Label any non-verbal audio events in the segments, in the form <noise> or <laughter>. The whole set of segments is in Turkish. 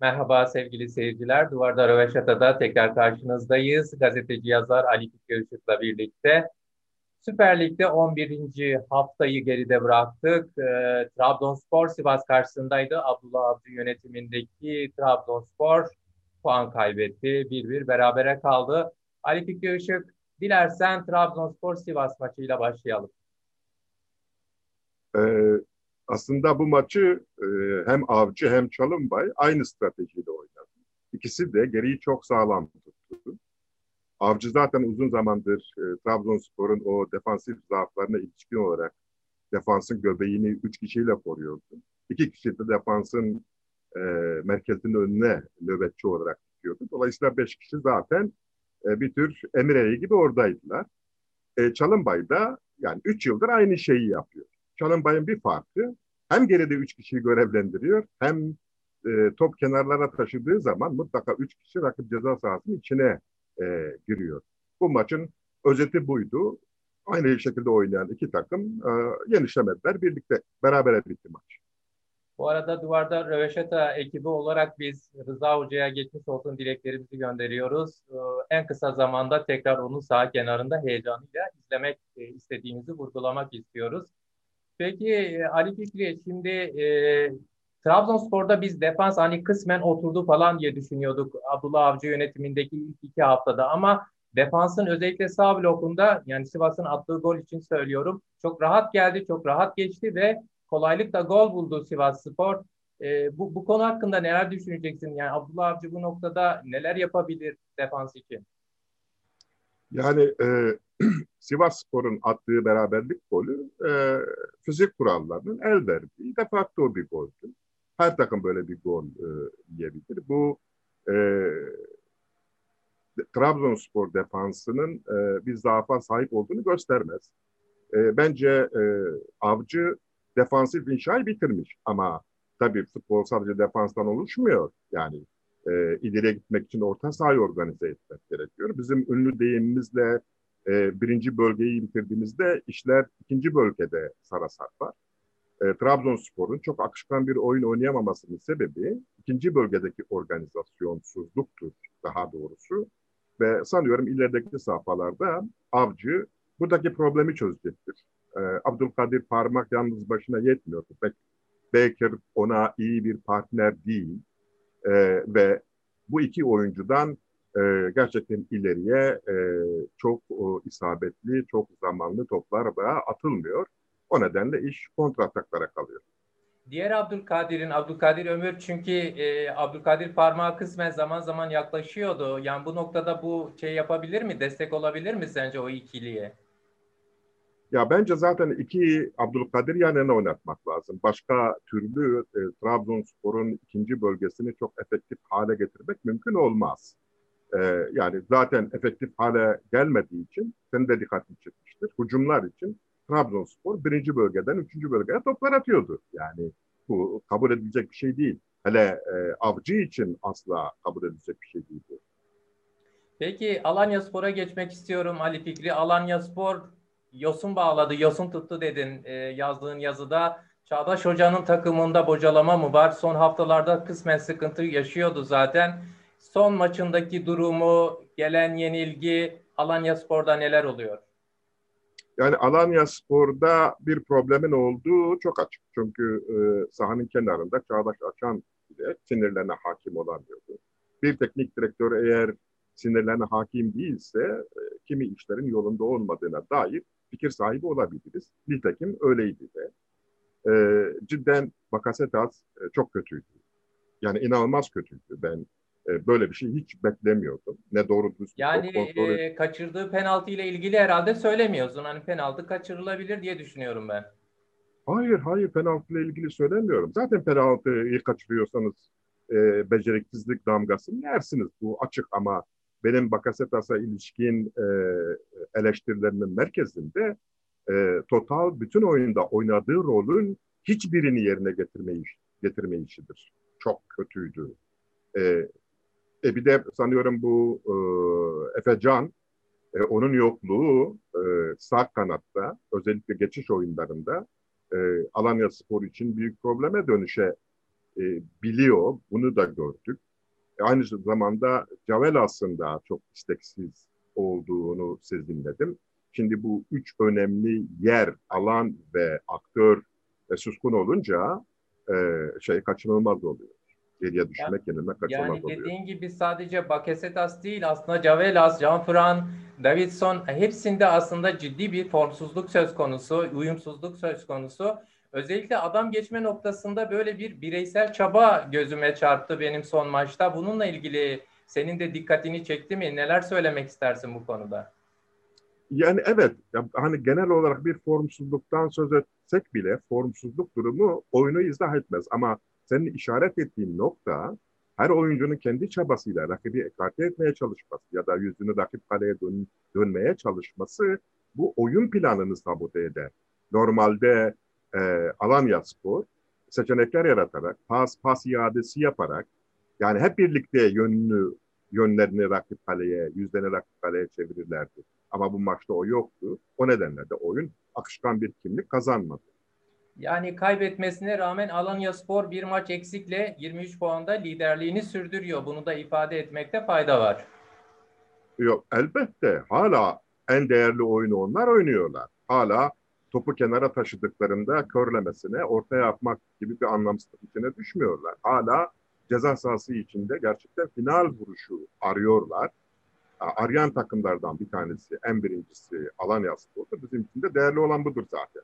Merhaba sevgili seyirciler. Duvarda Röveşata'da tekrar karşınızdayız. Gazeteci yazar Ali Fikri Işık'la birlikte. Süper Lig'de 11. haftayı geride bıraktık. E, Trabzonspor Sivas karşısındaydı. Abdullah Avcı yönetimindeki Trabzonspor puan kaybetti. 1-1 berabere kaldı. Ali Fikri Işık, dilersen Trabzonspor Sivas maçıyla başlayalım. Ee, aslında bu maçı e, hem Avcı hem Çalınbay aynı stratejiyle oynadı. İkisi de geriyi çok sağlam tuttu. Avcı zaten uzun zamandır e, Trabzonspor'un o defansif zaaflarına ilişkin olarak defansın göbeğini üç kişiyle koruyordu. İki kişi de defansın e, merkezinin önüne nöbetçi olarak tutuyordu. Dolayısıyla beş kişi zaten e, bir tür Emire'yi gibi oradaydılar. E, Çalınbay da yani üç yıldır aynı şeyi yapıyor. Çalınbay'ın bir farkı hem geride üç kişiyi görevlendiriyor hem e, top kenarlara taşıdığı zaman mutlaka üç kişi rakip ceza sahasının içine e, giriyor. Bu maçın özeti buydu. Aynı şekilde oynayan iki takım e, yenişlemediler. Birlikte beraber bitti maç. Bu arada Duvarda Röveşata ekibi olarak biz Rıza Hoca'ya geçmiş olsun dileklerimizi gönderiyoruz. Ee, en kısa zamanda tekrar onun sağ kenarında heyecanıyla izlemek e, istediğimizi vurgulamak istiyoruz. Peki e, Ali Fikri şimdi e, Trabzonspor'da biz defans hani kısmen oturdu falan diye düşünüyorduk Abdullah Avcı yönetimindeki ilk iki haftada ama defansın özellikle sağ blokunda yani Sivas'ın attığı gol için söylüyorum çok rahat geldi, çok rahat geçti ve kolaylıkla gol buldu Sivas Spor. E, bu, bu konu hakkında neler düşüneceksin? Yani Abdullah Avcı bu noktada neler yapabilir defans için? Yani e, <clears throat> Sivas Spor'un attığı beraberlik golü e, fizik kurallarının el verdiği de facto bir goldü. Her takım böyle bir gol e, yiyebilir. Bu e, Trabzonspor defansının e, bir zaafa sahip olduğunu göstermez. E, bence e, Avcı defansif inşayı bitirmiş ama tabii futbol sadece defanstan oluşmuyor. Yani e, ileriye gitmek için orta sahayı organize etmek gerekiyor. Bizim ünlü deyimimizle e, birinci bölgeyi bitirdiğimizde işler ikinci bölgede sarasar var. E, Trabzonspor'un çok akışkan bir oyun oynayamamasının sebebi ikinci bölgedeki organizasyonsuzluktur daha doğrusu. Ve sanıyorum ilerideki safhalarda avcı buradaki problemi çözecektir. E, Abdülkadir parmak yalnız başına yetmiyor. Pek Baker ona iyi bir partner değil. E, ve bu iki oyuncudan e, gerçekten ileriye e, çok o, isabetli, çok zamanlı toplar da atılmıyor. O nedenle iş kontrataklara kalıyor. Diğer Abdülkadir'in, Abdülkadir Ömür çünkü e, Abdülkadir parmağı kısmen zaman zaman yaklaşıyordu. Yani bu noktada bu şey yapabilir mi? Destek olabilir mi sence o ikiliye? Ya bence zaten iki Abdülkadir yan yana oynatmak lazım. Başka türlü e, Trabzonspor'un ikinci bölgesini çok efektif hale getirmek mümkün olmaz. E, yani zaten efektif hale gelmediği için senin de dikkatini çekmiştir. Hücumlar için Trabzonspor birinci bölgeden üçüncü bölgeye toplar atıyordu. Yani bu kabul edilecek bir şey değil. Hele e, avcı için asla kabul edilecek bir şey değil. Peki Alanya Spor'a geçmek istiyorum Ali Fikri. Alanya Spor yosun bağladı, yosun tuttu dedin e, yazdığın yazıda. Çağdaş Hoca'nın takımında bocalama mı var? Son haftalarda kısmen sıkıntı yaşıyordu zaten. Son maçındaki durumu, gelen yenilgi, Alanya Spor'da neler oluyor? Yani Alanya Spor'da bir problemin olduğu çok açık. Çünkü e, sahanın kenarında Çağdaş Açan bile sinirlerine hakim olamıyordu. Bir teknik direktör eğer sinirlerine hakim değilse e, kimi işlerin yolunda olmadığına dair fikir sahibi olabiliriz. Nitekim öyleydi de. E, cidden Bakasetas e, çok kötüydü. Yani inanılmaz kötüydü. Ben e, böyle bir şey hiç beklemiyordum. Ne doğru düz Yani e, kaçırdığı penaltı ile ilgili herhalde söylemiyorsun. Hani penaltı kaçırılabilir diye düşünüyorum ben. Hayır, hayır penaltı ile ilgili söylemiyorum. Zaten penaltıyı kaçırıyorsanız e, beceriksizlik damgasını yersiniz. Bu açık ama benim Bakasetas'a ilişkin e, eleştirilerimin merkezinde e, total bütün oyunda oynadığı rolün hiçbirini yerine getirme, iş, getirme işidir. Çok kötüydü. E, e bir de sanıyorum bu e, Efe Can, e, onun yokluğu e, sağ kanatta özellikle geçiş oyunlarında e, Alanya Spor için büyük probleme dönüşe e, biliyor. Bunu da gördük. E, aynı zamanda Cavel aslında çok isteksiz olduğunu sezinledim. Şimdi bu üç önemli yer, alan ve aktör e, suskun olunca e, şey kaçınılmaz oluyor. Geriye düşmek, yani, yenilmek kaçınılmaz yani oluyor. Dediğin gibi sadece Bakasetas değil aslında Cavelas, Jean-Fran, Davidson hepsinde aslında ciddi bir formsuzluk söz konusu, uyumsuzluk söz konusu. Özellikle adam geçme noktasında böyle bir bireysel çaba gözüme çarptı benim son maçta. Bununla ilgili senin de dikkatini çekti mi? Neler söylemek istersin bu konuda? Yani evet, hani genel olarak bir formsuzluktan söz etsek bile formsuzluk durumu oyunu izah etmez. Ama senin işaret ettiğin nokta her oyuncunun kendi çabasıyla rakibi ekarte etmeye çalışması ya da yüzünü rakip kaleye dön, dönmeye çalışması bu oyun planını sabote eder. Normalde e, Alanya Spor seçenekler yaratarak, pas pas iadesi yaparak yani hep birlikte yönünü yönlerini rakip kaleye, yüzlerini rakip kaleye çevirirlerdi. Ama bu maçta o yoktu. O nedenle de oyun akışkan bir kimlik kazanmadı. Yani kaybetmesine rağmen Alanya Spor bir maç eksikle 23 puanda liderliğini sürdürüyor. Bunu da ifade etmekte fayda var. Yok elbette hala en değerli oyunu onlar oynuyorlar. Hala topu kenara taşıdıklarında körlemesine, ortaya atmak gibi bir anlamsızlık içine düşmüyorlar. Hala ceza sahası içinde gerçekten final vuruşu arıyorlar. Arayan takımlardan bir tanesi, en birincisi Alanya Spor'da. Bizim için de değerli olan budur zaten.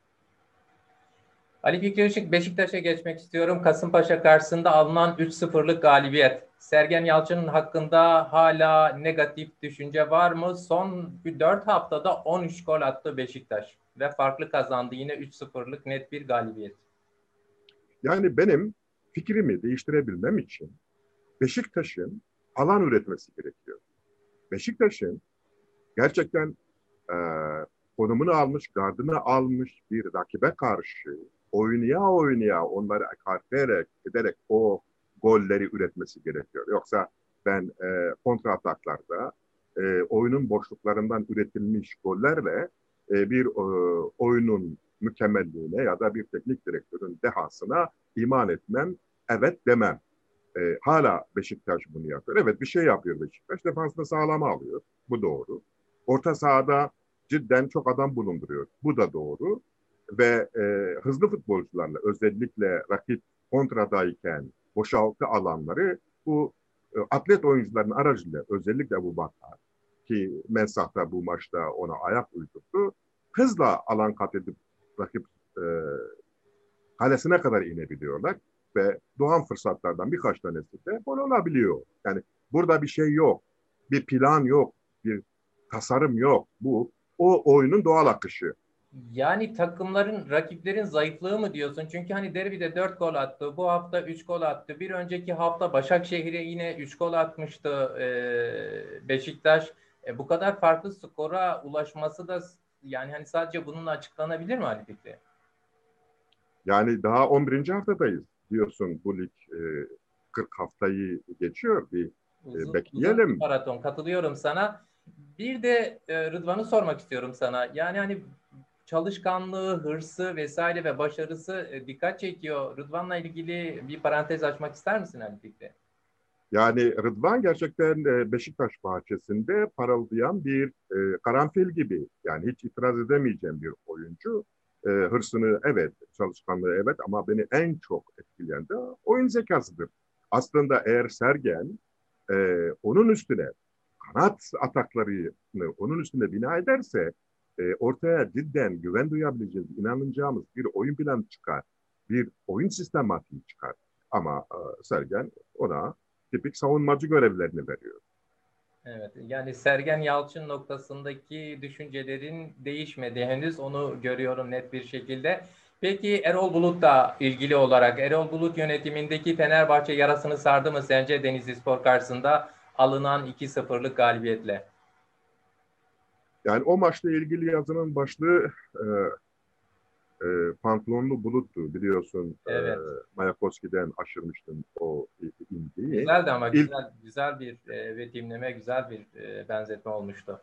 Ali Fikri Işık Beşiktaş'a geçmek istiyorum. Kasımpaşa karşısında alınan 3-0'lık galibiyet. Sergen Yalçın'ın hakkında hala negatif düşünce var mı? Son 4 haftada 13 gol attı Beşiktaş ve farklı kazandı. Yine 3-0'lık net bir galibiyet. Yani benim fikrimi değiştirebilmem için Beşiktaş'ın alan üretmesi gerekiyor. Beşiktaş'ın gerçekten e, konumunu almış, gardını almış bir rakibe karşı oynaya oynaya onları ekartleyerek ederek o golleri üretmesi gerekiyor. Yoksa ben e, kontra ataklarda e, oyunun boşluklarından üretilmiş gollerle e, bir e, oyunun mükemmelliğine ya da bir teknik direktörün dehasına iman etmem, evet demem. E, hala Beşiktaş bunu yapıyor. Evet bir şey yapıyor Beşiktaş. Defansını sağlama alıyor. Bu doğru. Orta sahada cidden çok adam bulunduruyor. Bu da doğru. Ve e, hızlı futbolcularla özellikle rakip kontradayken boşaltı alanları bu e, atlet oyuncuların aracılığıyla özellikle bu Bakar ki Mensah da bu maçta ona ayak uydurdu. Hızla alan kat edip rakip e, kalesine kadar inebiliyorlar ve doğan fırsatlardan birkaç tanesi de gol olabiliyor. Yani burada bir şey yok. Bir plan yok. Bir tasarım yok. Bu o oyunun doğal akışı. Yani takımların, rakiplerin zayıflığı mı diyorsun? Çünkü hani derbide 4 gol attı. Bu hafta 3 gol attı. Bir önceki hafta Başakşehir'e yine 3 gol atmıştı e, Beşiktaş. E, bu kadar farklı skora ulaşması da yani hani sadece bununla açıklanabilir mi Ali Fikri? Yani daha 11. haftadayız diyorsun bu lig e, 40 haftayı geçiyor bir e, uzun, bekleyelim. Uzun maraton katılıyorum sana. Bir de e, Rıdvan'ı sormak istiyorum sana. Yani hani çalışkanlığı, hırsı vesaire ve başarısı e, dikkat çekiyor. Rıdvan'la ilgili bir parantez açmak ister misin Ali Fikri? Yani Rıdvan gerçekten e, Beşiktaş bahçesinde parıldayan bir e, karanfil gibi. Yani hiç itiraz edemeyeceğim bir oyuncu. E, hırsını evet, çalışkanlığı evet ama beni en çok etkileyen de oyun zekasıdır. Aslında eğer Sergen e, onun üstüne kanat ataklarını onun üstüne bina ederse e, ortaya cidden güven duyabileceğimiz, inanacağımız bir oyun planı çıkar. Bir oyun sistematiği çıkar. Ama e, Sergen ona tipik savunmacı görevlerini veriyor. Evet, yani Sergen Yalçın noktasındaki düşüncelerin değişmedi henüz. Onu görüyorum net bir şekilde. Peki Erol Bulut'la ilgili olarak Erol Bulut yönetimindeki Fenerbahçe yarasını sardı mı sence Denizli Spor karşısında alınan 2-0'lık galibiyetle? Yani o maçla ilgili yazının başlığı e, e, pantolonlu buluttu biliyorsun. E, evet. E, Mayakovski'den aşırmıştım o imgeyi. Güzeldi ama İlk, güzel güzel bir e, betimleme, güzel bir e, benzetme olmuştu.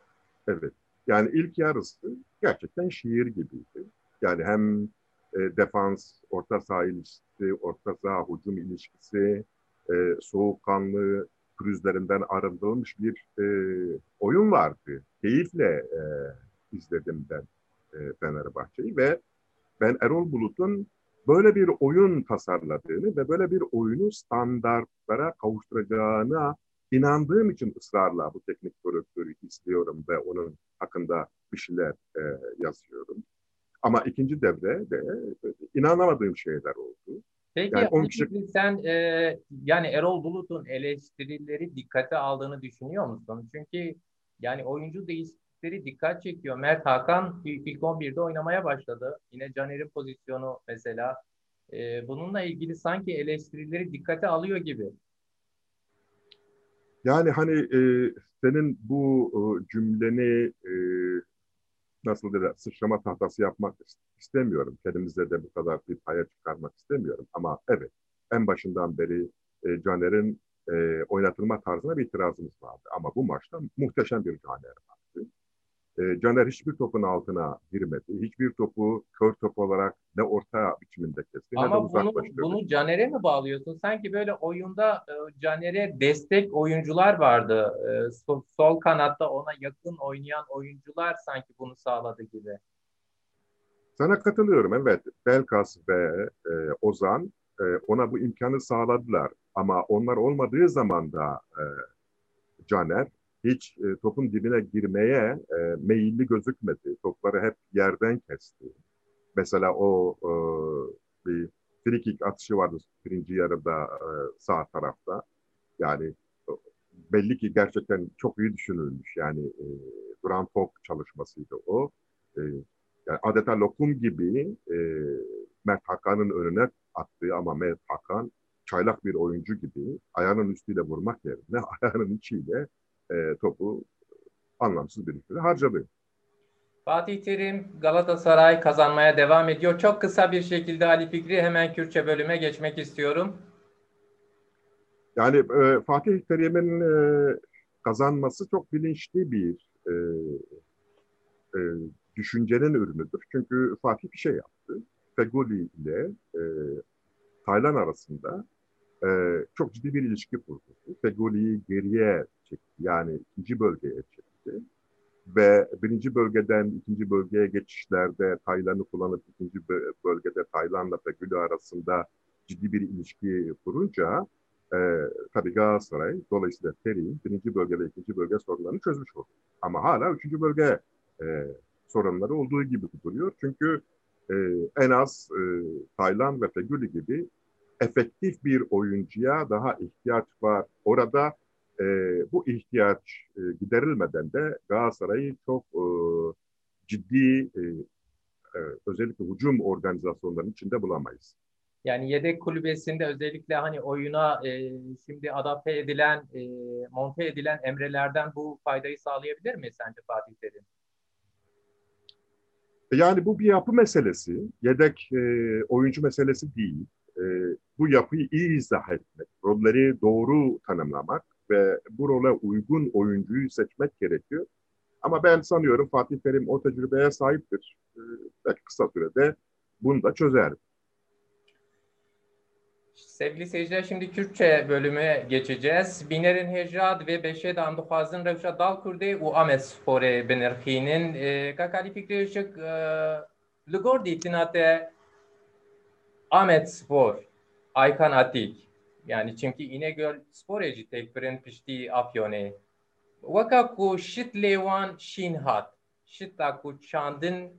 Evet. Yani ilk yarısı gerçekten şiir gibiydi. Yani hem e, defans, orta saha ilişkisi, orta saha hücum ilişkisi, e, soğukkanlı pürüzlerinden arındırılmış bir e, oyun vardı. Keyifle e, izledim ben e, Fenerbahçe'yi ve ben Erol Bulut'un böyle bir oyun tasarladığını ve böyle bir oyunu standartlara kavuşturacağına inandığım için ısrarla bu teknik direktörü istiyorum ve onun hakkında bir şeyler e, yazıyorum. Ama ikinci devre de inanamadığım şeyler oldu. Peki yani 10 kişi... sen e, yani Erol Bulut'un eleştirileri dikkate aldığını düşünüyor musun? Çünkü yani oyuncu değişiklikleri dikkat çekiyor. Mert Hakan ilk 11'de oynamaya başladı. Yine Caner'in pozisyonu mesela. E, bununla ilgili sanki eleştirileri dikkate alıyor gibi. Yani hani e, senin bu e, cümleni e, nasıl dedi sıçrama tahtası yapmak istemiyorum. Kendimize de bu kadar bir paya çıkarmak istemiyorum. Ama evet en başından beri e, Caner'in e, oynatılma tarzına bir itirazımız vardı. Ama bu maçta muhteşem bir Caner vardı. E, Caner hiçbir topun altına girmedi. Hiçbir topu kör top olarak ne orta biçiminde kesti Ama ne de bunu, bunu Caner'e mi bağlıyorsun? Sanki böyle oyunda e, Caner'e destek oyuncular vardı. E, sol, sol kanatta ona yakın oynayan oyuncular sanki bunu sağladı gibi. Sana katılıyorum evet. Belkas ve e, Ozan e, ona bu imkanı sağladılar. Ama onlar olmadığı zaman da e, Caner hiç e, topun dibine girmeye e, meyilli gözükmedi. Topları hep yerden kesti. Mesela o e, bir free kick atışı vardı birinci yarıda e, sağ tarafta. Yani belli ki gerçekten çok iyi düşünülmüş. Yani e, duran top çalışmasıydı o. E, yani adeta lokum gibi e, Mert Hakan'ın önüne attığı ama Mert Hakan çaylak bir oyuncu gibi ayağının üstüyle vurmak yerine <laughs> ayağının içiyle e, topu anlamsız bir şekilde harcadı. Fatih Terim Galatasaray kazanmaya devam ediyor. Çok kısa bir şekilde Ali Fikri hemen Kürtçe bölüme geçmek istiyorum. Yani e, Fatih Terim'in e, kazanması çok bilinçli bir e, e, düşüncenin ürünüdür. Çünkü Fatih bir şey yaptı. Fegoli ile e, Taylan arasında e, çok ciddi bir ilişki kurdu. Fegoli'yi geriye çekti. Yani ikinci bölgeye çekti. Ve birinci bölgeden ikinci bölgeye geçişlerde Taylan'ı kullanıp ikinci bölgede Taylan'la Fegoli arasında ciddi bir ilişki kurunca e, tabii Galatasaray dolayısıyla Terim birinci bölge ve ikinci bölge sorunlarını çözmüş oldu. Ama hala üçüncü bölge e, sorunları olduğu gibi duruyor. Çünkü e, en az e, Taylan ve Feguli gibi efektif bir oyuncuya daha ihtiyaç var. Orada e, bu ihtiyaç e, giderilmeden de Galatasaray'ı çok e, ciddi e, e, özellikle hücum organizasyonlarının içinde bulamayız. Yani yedek kulübesinde özellikle hani oyuna e, şimdi adapte edilen, e, monte edilen emrelerden bu faydayı sağlayabilir mi sence Fatih Terim? Yani bu bir yapı meselesi, yedek e, oyuncu meselesi değil. E, bu yapıyı iyi izah etmek, rolleri doğru tanımlamak ve bu role uygun oyuncuyu seçmek gerekiyor. Ama ben sanıyorum Fatih Terim o tecrübeye sahiptir. E, belki kısa sürede bunu da çözer. Sevgili seyirciler şimdi Kürtçe bölümü geçeceğiz. Binerin hecrad ve beşe dan duhazın revşa dal kurde u amet spore benirkhinin. Kakali fikri ışık ligor ditinate Ahmet Spor, Aykan Atik. Yani çünkü İnegöl spor eci tekbirin pişti Afyon'e. Vaka ku şit levan şin hat. Şit ku çandın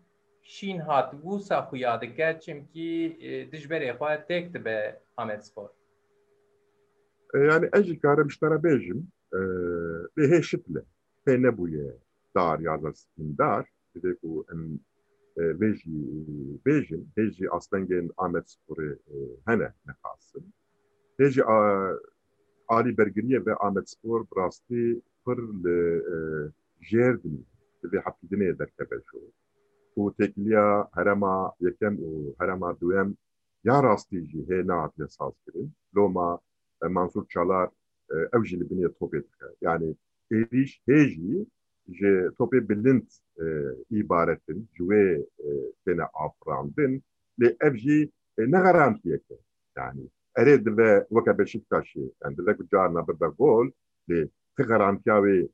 şin hat vusa xuyadı gerçim ki dijbere xwa tek be Ahmet Spor. Yani eci karım iştara bejim ve heşitle. Pe ne bu ye dar yazasın dar. Bir de bu en veji bejim. Heji aslengen Ahmet Spor'u hene nefasın. Hêjî alî bergiriye ve Ahmet Spor bi rastî pir li e, jêr dimî divê hepkîtinê derkeve şo û herema yekem û herema duwem ya rastî jî hê nehatiye sazkirin loma e, Mansur Çalar ew jî li binê topê yani êriş hê jî ji topê bilind îbaretin e, ji wê têne afirandin lê ev jî ne garantiyeke yani erê dibe weke Beşiktaşê yani divek carna bibe gol lê ti garantiya wê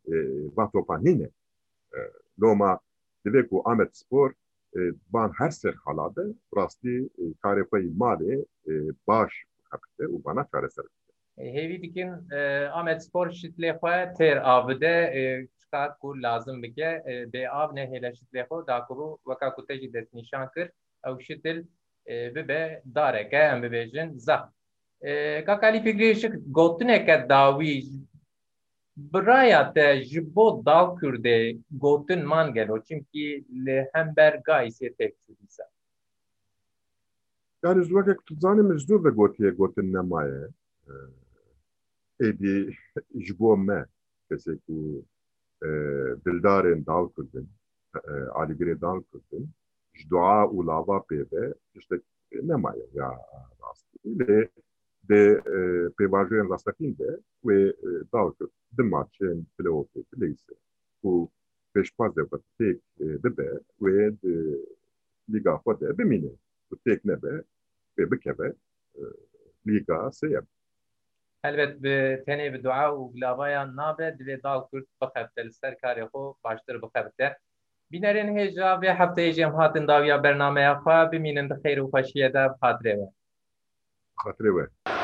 va topa nîne loma divê ku Amet Spor ban her ser xalade rastî karê xwe malê baş hepte û bana çareser Hêvî dikin Amet Spor şitlê xwe têr avide çıkar ku lazım bike bê av ne hêle şitlê xwe dakuru weka ku te jî destnîşan kir ew şitil bibe dareke em bibêjin zax Kakalî fikrî şik gotineke dawî biraya te ji bo dal Kurdê gotin man gelo çimkî li hember gaîsê tek dîsa. Yani ji wekek tu zanî min ji dûr ve gotiye gotin nemaye êdî ji bo me kesek ku dildarên dal Kurdin alîgirê dal Kurdin ji dua û lava pêve tiştek nemaye ya rastî de pêvajoyên rastexîn de wê dal Kurd di maçên playoffê bileyse û pêşpazê xwe têk bibe wê di lîga xwe de bimîne û têk nebe wê bikeve lîga sêyem Elbet bi tenê bi dua û lavayan nabe divê dal Kurd bixebite li ser karê xwe baştir bixebite. Bînerên hêja vê hefteyê jî em hatin dawiya bernameya xwe bimînin di xêr û xweşiyê de bi xatirê we. xatirê we.